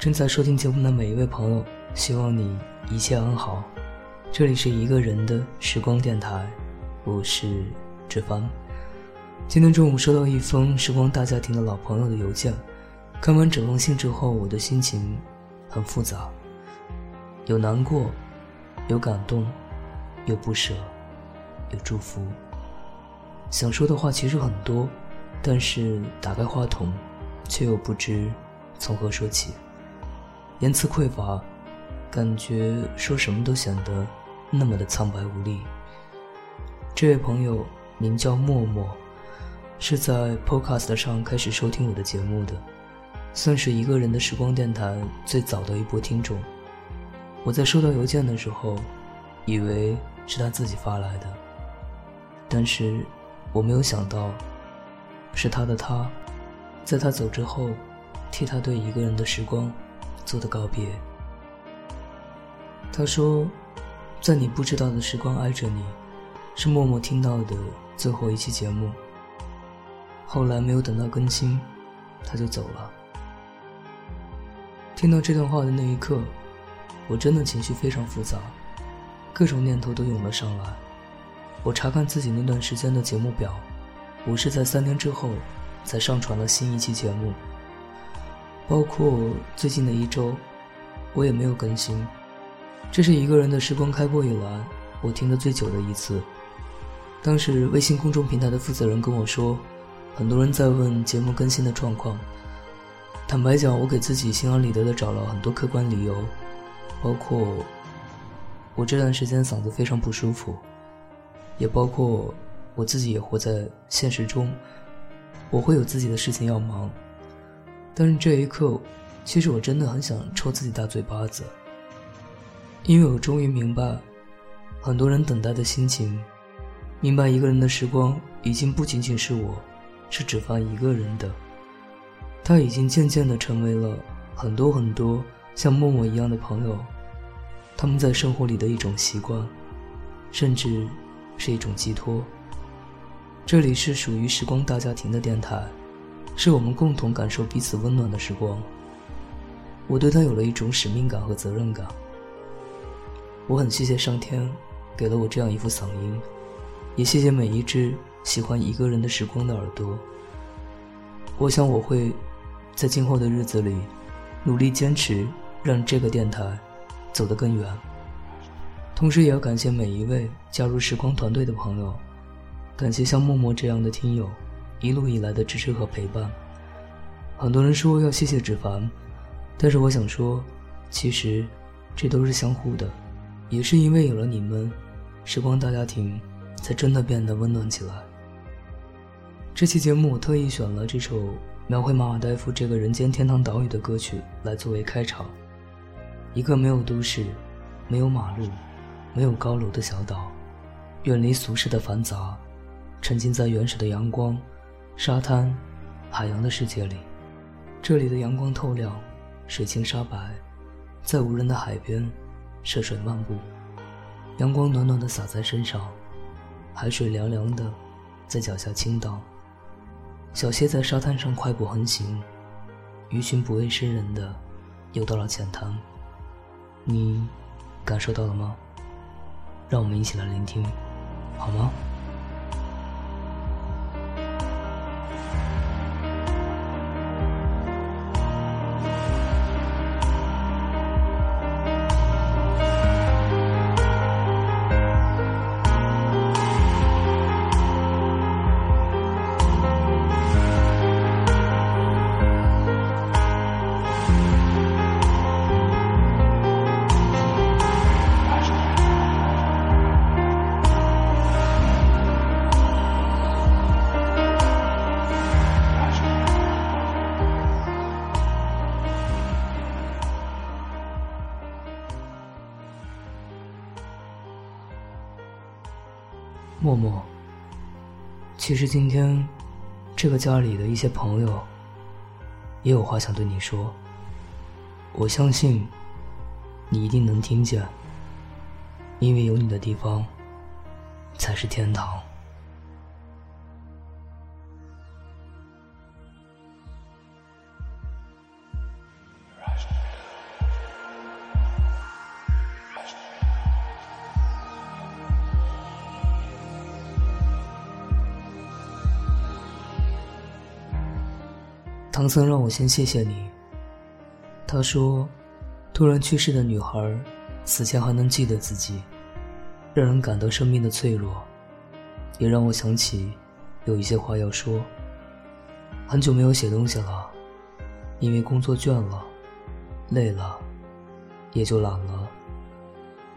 正在收听节目的每一位朋友，希望你一切安好。这里是一个人的时光电台，我是志帆。今天中午收到一封时光大家庭的老朋友的邮件，看完整封信之后，我的心情很复杂，有难过，有感动，有不舍，有祝福。想说的话其实很多，但是打开话筒，却又不知从何说起。言辞匮乏，感觉说什么都显得那么的苍白无力。这位朋友名叫默默，是在 Podcast 上开始收听我的节目的，算是一个人的时光电台最早的一波听众。我在收到邮件的时候，以为是他自己发来的，但是我没有想到，是他的他，在他走之后，替他对一个人的时光。做的告别。他说，在你不知道的时光爱着你，是默默听到的最后一期节目。后来没有等到更新，他就走了。听到这段话的那一刻，我真的情绪非常复杂，各种念头都涌了上来。我查看自己那段时间的节目表，我是在三天之后才上传了新一期节目。包括最近的一周，我也没有更新。这是一个人的时光开播以来，我听的最久的一次。当时微信公众平台的负责人跟我说，很多人在问节目更新的状况。坦白讲，我给自己心安理得的找了很多客观理由，包括我这段时间嗓子非常不舒服，也包括我自己也活在现实中，我会有自己的事情要忙。但是这一刻，其实我真的很想抽自己大嘴巴子，因为我终于明白，很多人等待的心情，明白一个人的时光已经不仅仅是我，是只发一个人的，他已经渐渐的成为了很多很多像默默一样的朋友，他们在生活里的一种习惯，甚至是一种寄托。这里是属于时光大家庭的电台。是我们共同感受彼此温暖的时光。我对他有了一种使命感和责任感。我很谢谢上天给了我这样一副嗓音，也谢谢每一只喜欢一个人的时光的耳朵。我想我会在今后的日子里努力坚持，让这个电台走得更远。同时，也要感谢每一位加入时光团队的朋友，感谢像默默这样的听友。一路以来的支持和陪伴，很多人说要谢谢芷凡，但是我想说，其实这都是相互的，也是因为有了你们，时光大家庭才真的变得温暖起来。这期节目我特意选了这首描绘马尔代夫这个人间天堂岛屿的歌曲来作为开场，一个没有都市、没有马路、没有高楼的小岛，远离俗世的繁杂，沉浸在原始的阳光。沙滩、海洋的世界里，这里的阳光透亮，水清沙白，在无人的海边涉水漫步，阳光暖暖的洒在身上，海水凉凉的在脚下倾倒。小蟹在沙滩上快步横行，鱼群不畏生人的游到了浅滩。你感受到了吗？让我们一起来聆听，好吗？默默，其实今天这个家里的一些朋友也有话想对你说。我相信你一定能听见，因为有你的地方才是天堂。唐僧让我先谢谢你。他说：“突然去世的女孩，死前还能记得自己，让人感到生命的脆弱，也让我想起有一些话要说。很久没有写东西了，因为工作倦了，累了，也就懒了。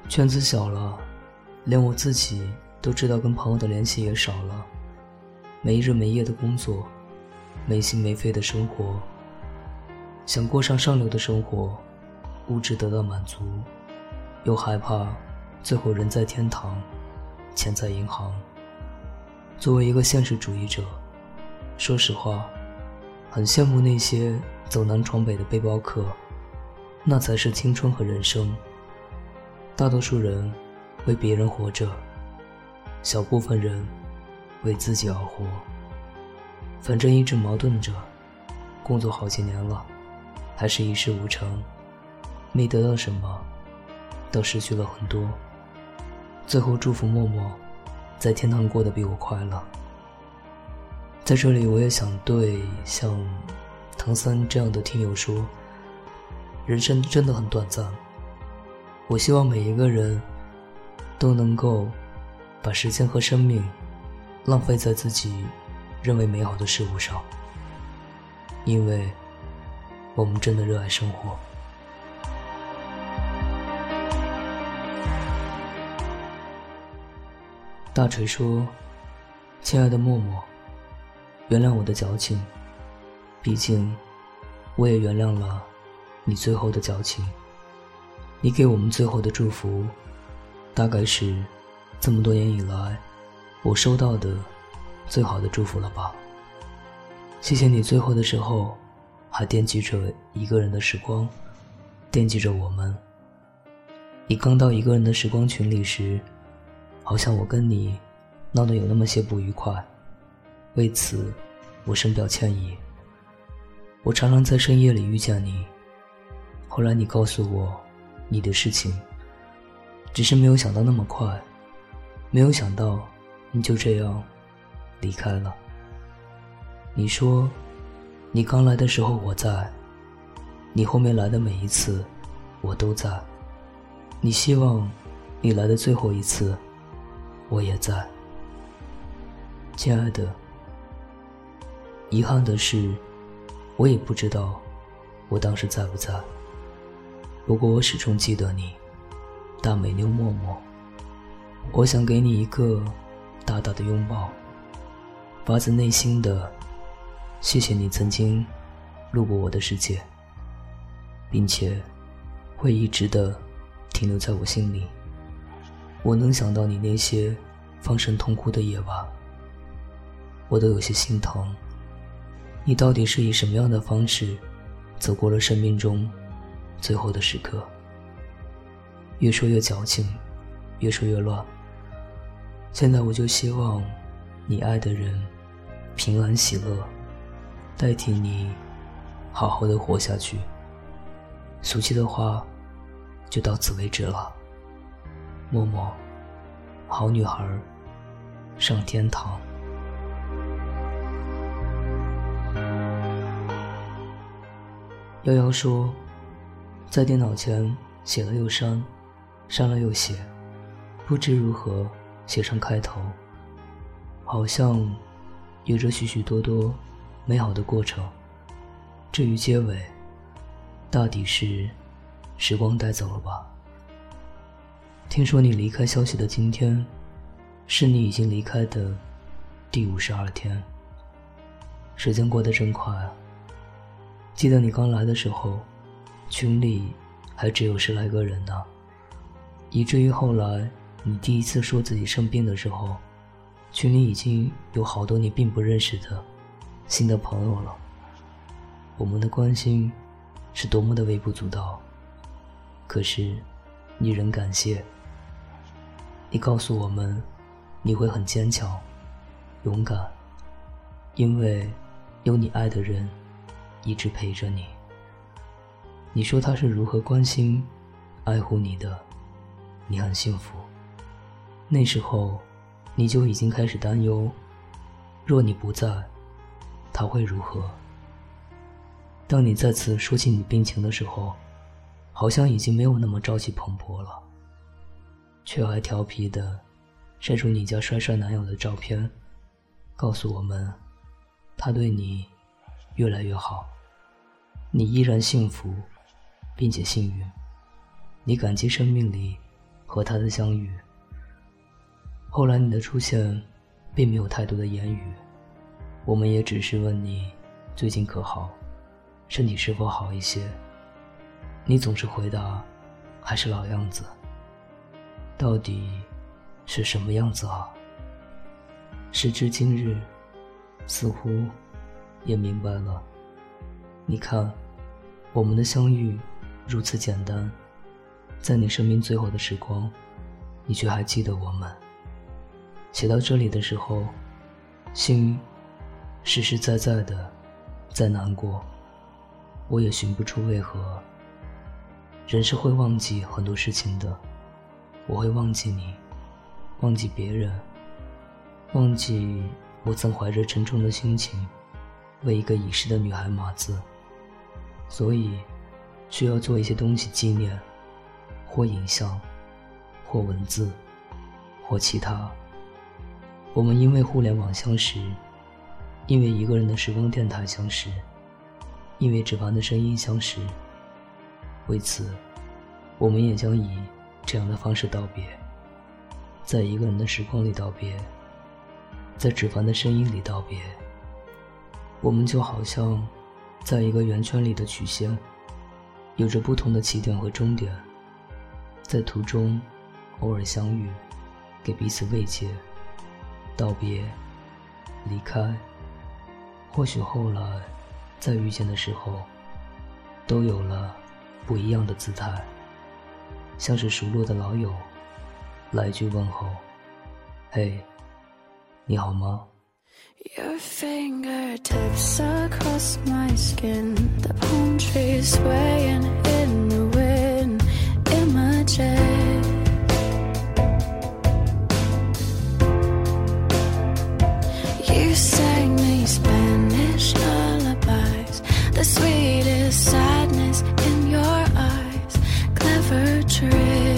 圈子小了，连我自己都知道跟朋友的联系也少了，没日没夜的工作，没心没肺的生活。”想过上上流的生活，物质得到满足，又害怕最后人在天堂，钱在银行。作为一个现实主义者，说实话，很羡慕那些走南闯北的背包客，那才是青春和人生。大多数人为别人活着，小部分人为自己而活。反正一直矛盾着，工作好几年了。还是一事无成，没得到什么，倒失去了很多。最后祝福默默，在天堂过得比我快乐。在这里，我也想对像唐三这样的听友说：人生真的很短暂。我希望每一个人都能够把时间和生命浪费在自己认为美好的事物上，因为。我们真的热爱生活。大锤说：“亲爱的默默，原谅我的矫情，毕竟我也原谅了你最后的矫情。你给我们最后的祝福，大概是这么多年以来我收到的最好的祝福了吧？谢谢你最后的时候。”还惦记着一个人的时光，惦记着我们。你刚到一个人的时光群里时，好像我跟你闹得有那么些不愉快，为此我深表歉意。我常常在深夜里遇见你，后来你告诉我你的事情，只是没有想到那么快，没有想到你就这样离开了。你说。你刚来的时候我在，你后面来的每一次，我都在。你希望你来的最后一次，我也在。亲爱的，遗憾的是，我也不知道我当时在不在。不过我始终记得你，大美妞默默。我想给你一个大大的拥抱，发自内心的。谢谢你曾经路过我的世界，并且会一直的停留在我心里。我能想到你那些放声痛哭的夜晚，我都有些心疼。你到底是以什么样的方式走过了生命中最后的时刻？越说越矫情，越说越乱。现在我就希望你爱的人平安喜乐。代替你，好好的活下去。俗气的话，就到此为止了。默默，好女孩，上天堂。瑶瑶说，在电脑前写了又删，删了又写，不知如何写上开头，好像有着许许多多。美好的过程。至于结尾，大抵是时光带走了吧。听说你离开消息的今天，是你已经离开的第五十二天。时间过得真快啊！记得你刚来的时候，群里还只有十来个人呢，以至于后来你第一次说自己生病的时候，群里已经有好多你并不认识的新的朋友了。我们的关心是多么的微不足道，可是你仍感谢。你告诉我们，你会很坚强、勇敢，因为有你爱的人一直陪着你。你说他是如何关心、爱护你的，你很幸福。那时候，你就已经开始担忧，若你不在，他会如何？当你再次说起你病情的时候，好像已经没有那么朝气蓬勃了，却还调皮的晒出你家帅帅男友的照片，告诉我们，他对你越来越好，你依然幸福，并且幸运，你感激生命里和他的相遇。后来你的出现，并没有太多的言语，我们也只是问你最近可好，身体是否好一些。你总是回答还是老样子。到底是什么样子啊？时至今日，似乎也明白了。你看，我们的相遇如此简单，在你生命最后的时光，你却还记得我们。写到这里的时候，心实实在在的在难过。我也寻不出为何。人是会忘记很多事情的，我会忘记你，忘记别人，忘记我曾怀着沉重的心情为一个已逝的女孩码字，所以需要做一些东西纪念，或影像，或文字，或其他。我们因为互联网相识，因为一个人的时光电台相识，因为纸凡的声音相识。为此，我们也将以这样的方式道别，在一个人的时光里道别，在纸凡的声音里道别。我们就好像在一个圆圈里的曲线，有着不同的起点和终点，在途中偶尔相遇，给彼此慰藉。道别，离开。或许后来，再遇见的时候，都有了不一样的姿态，像是熟络的老友，来句问候：“嘿，你好吗？” Your fingertips across my skin, the palm trees swaying in Spanish lullabies, the sweetest sadness in your eyes, clever trick.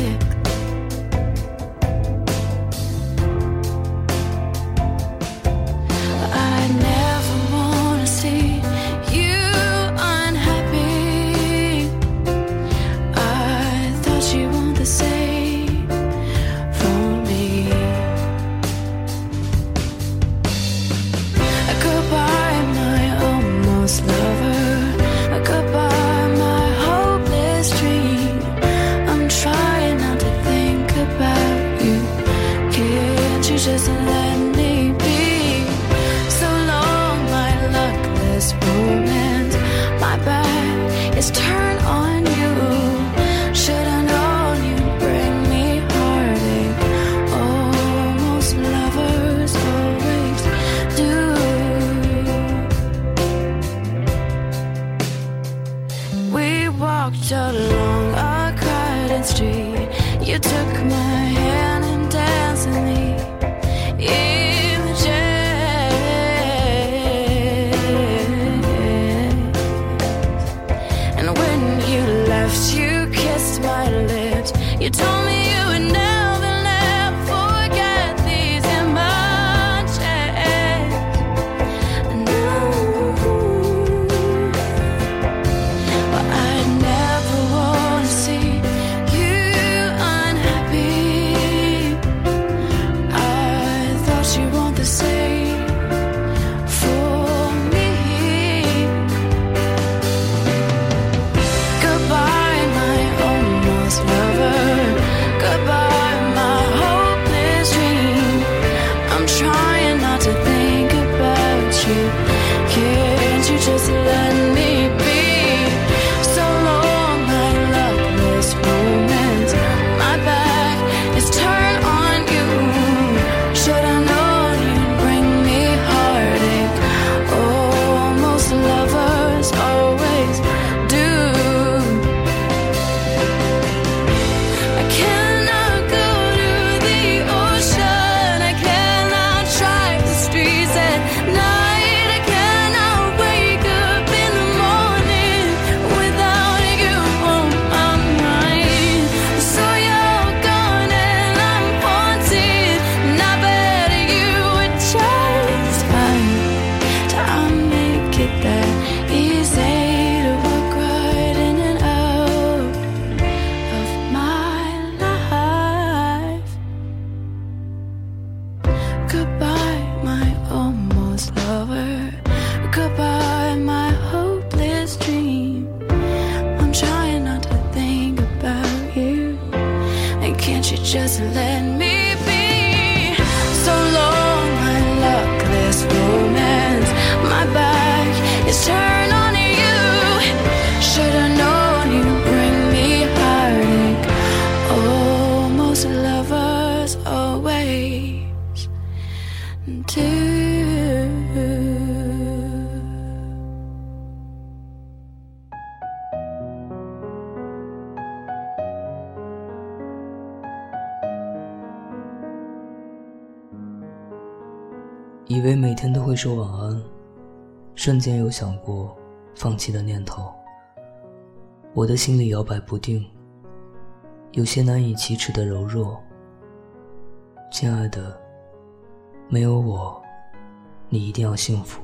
Goodbye, my almost lover. Goodbye, my hopeless dream. I'm trying not to think about you. And can't you just let me be? So long, my luckless romance. My back is turned. 每天都会说晚安，瞬间有想过放弃的念头。我的心里摇摆不定，有些难以启齿的柔弱。亲爱的，没有我，你一定要幸福。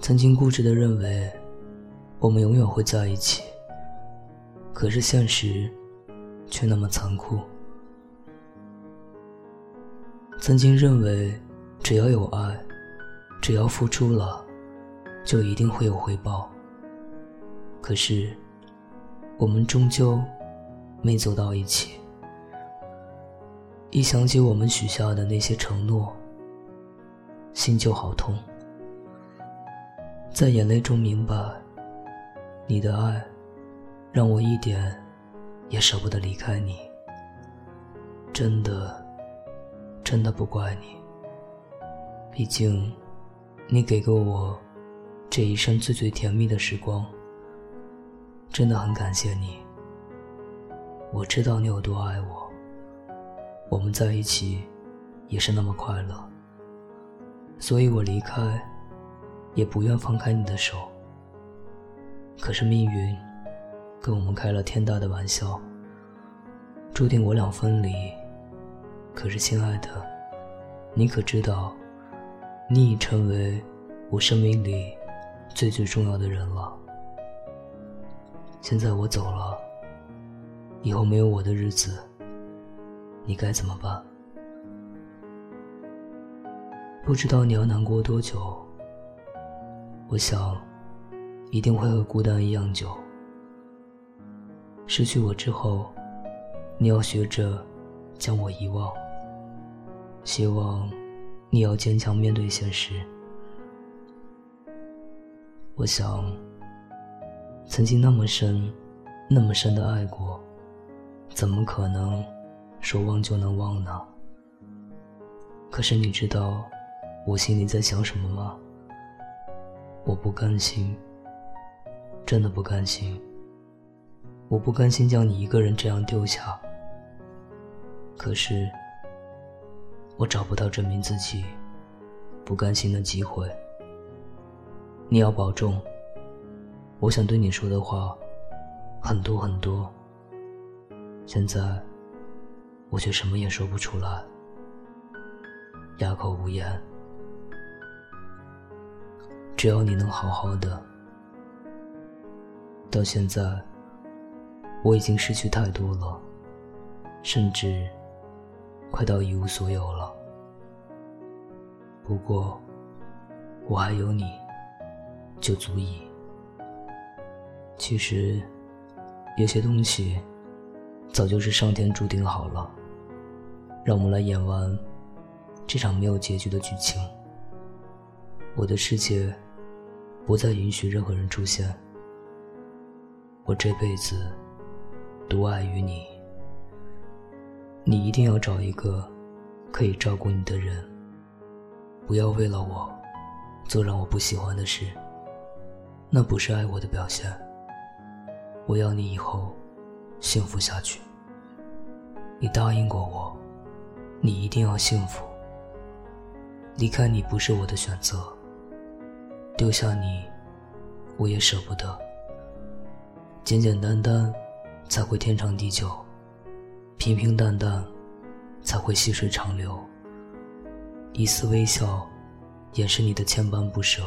曾经固执的认为，我们永远会在一起，可是现实却那么残酷。曾经认为，只要有爱，只要付出了，就一定会有回报。可是，我们终究没走到一起。一想起我们许下的那些承诺，心就好痛。在眼泪中明白，你的爱，让我一点也舍不得离开你。真的。真的不怪你，毕竟，你给过我这一生最最甜蜜的时光。真的很感谢你。我知道你有多爱我，我们在一起也是那么快乐，所以我离开也不愿放开你的手。可是命运跟我们开了天大的玩笑，注定我俩分离。可是，亲爱的，你可知道，你已成为我生命里最最重要的人了。现在我走了，以后没有我的日子，你该怎么办？不知道你要难过多久。我想，一定会和孤单一样久。失去我之后，你要学着将我遗忘。希望你要坚强面对现实。我想，曾经那么深、那么深的爱过，怎么可能说忘就能忘呢？可是你知道我心里在想什么吗？我不甘心，真的不甘心。我不甘心将你一个人这样丢下。可是。我找不到证明自己不甘心的机会。你要保重。我想对你说的话很多很多，现在我却什么也说不出来，哑口无言。只要你能好好的。到现在，我已经失去太多了，甚至。快到一无所有了，不过我还有你，就足以。其实有些东西早就是上天注定好了，让我们来演完这场没有结局的剧情。我的世界不再允许任何人出现，我这辈子独爱于你。你一定要找一个可以照顾你的人，不要为了我做让我不喜欢的事，那不是爱我的表现。我要你以后幸福下去。你答应过我，你一定要幸福。离开你不是我的选择，丢下你我也舍不得。简简单单才会天长地久。平平淡淡，才会细水长流。一丝微笑，掩饰你的千般不舍；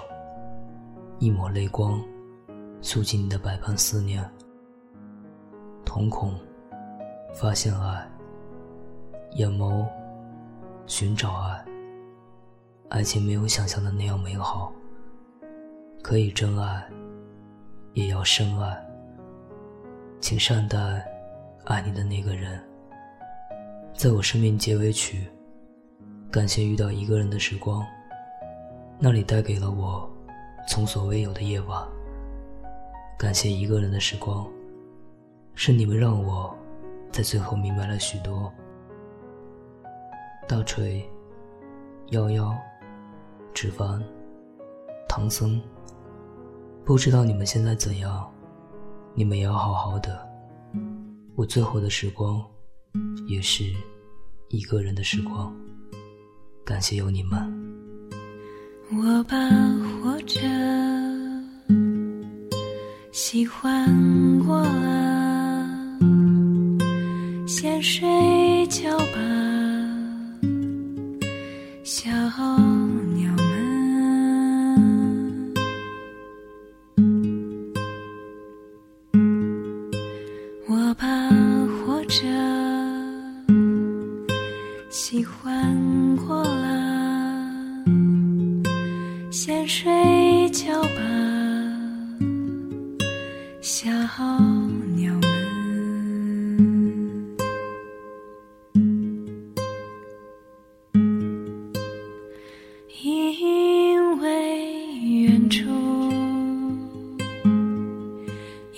一抹泪光，诉尽你的百般思念。瞳孔，发现爱；眼眸，寻找爱。爱情没有想象的那样美好，可以真爱，也要深爱。请善待。爱你的那个人，在我生命结尾曲。感谢遇到一个人的时光，那里带给了我从所未有的夜晚。感谢一个人的时光，是你们让我在最后明白了许多。大锤、幺幺、纸凡、唐僧，不知道你们现在怎样，你们也要好好的。我最后的时光，也是一个人的时光。感谢有你们。我把活着喜欢过了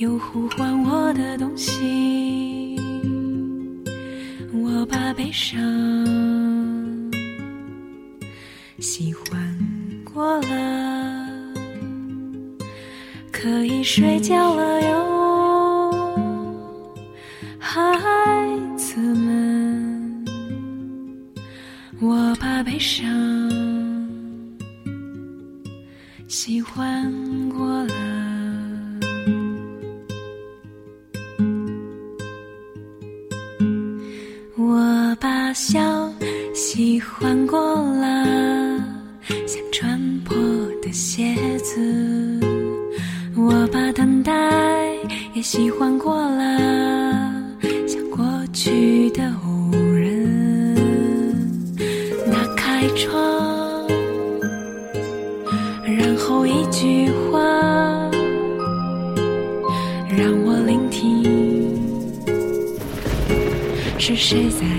有呼唤我的东西，我把悲伤喜欢过了，可以睡觉了哟，孩子们，我把悲伤谁在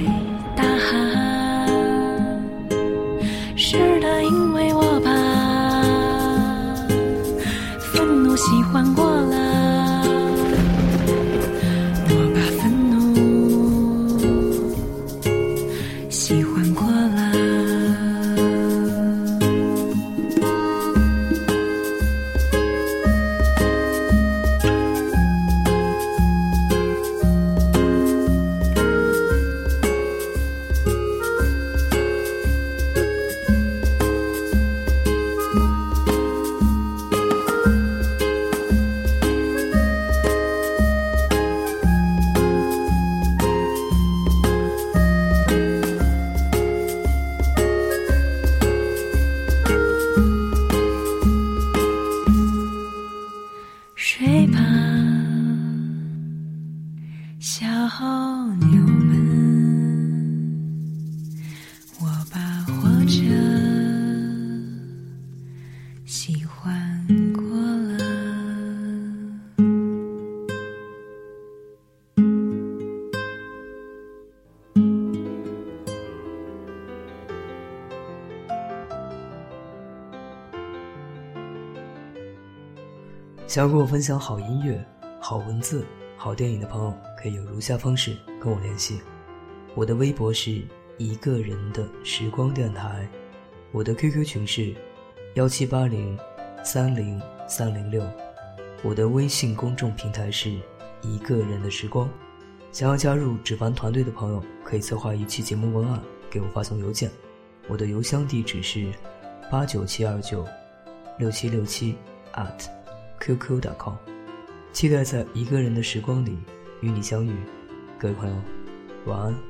想要跟我分享好音乐、好文字、好电影的朋友，可以有如下方式跟我联系：我的微博是一个人的时光电台，我的 QQ 群是幺七八零三零三零六，我的微信公众平台是一个人的时光。想要加入纸凡团队的朋友，可以策划一期节目文案给我发送邮件，我的邮箱地址是八九七二九六七六七 at。qq.com，期待在一个人的时光里与你相遇，各位朋友，晚安。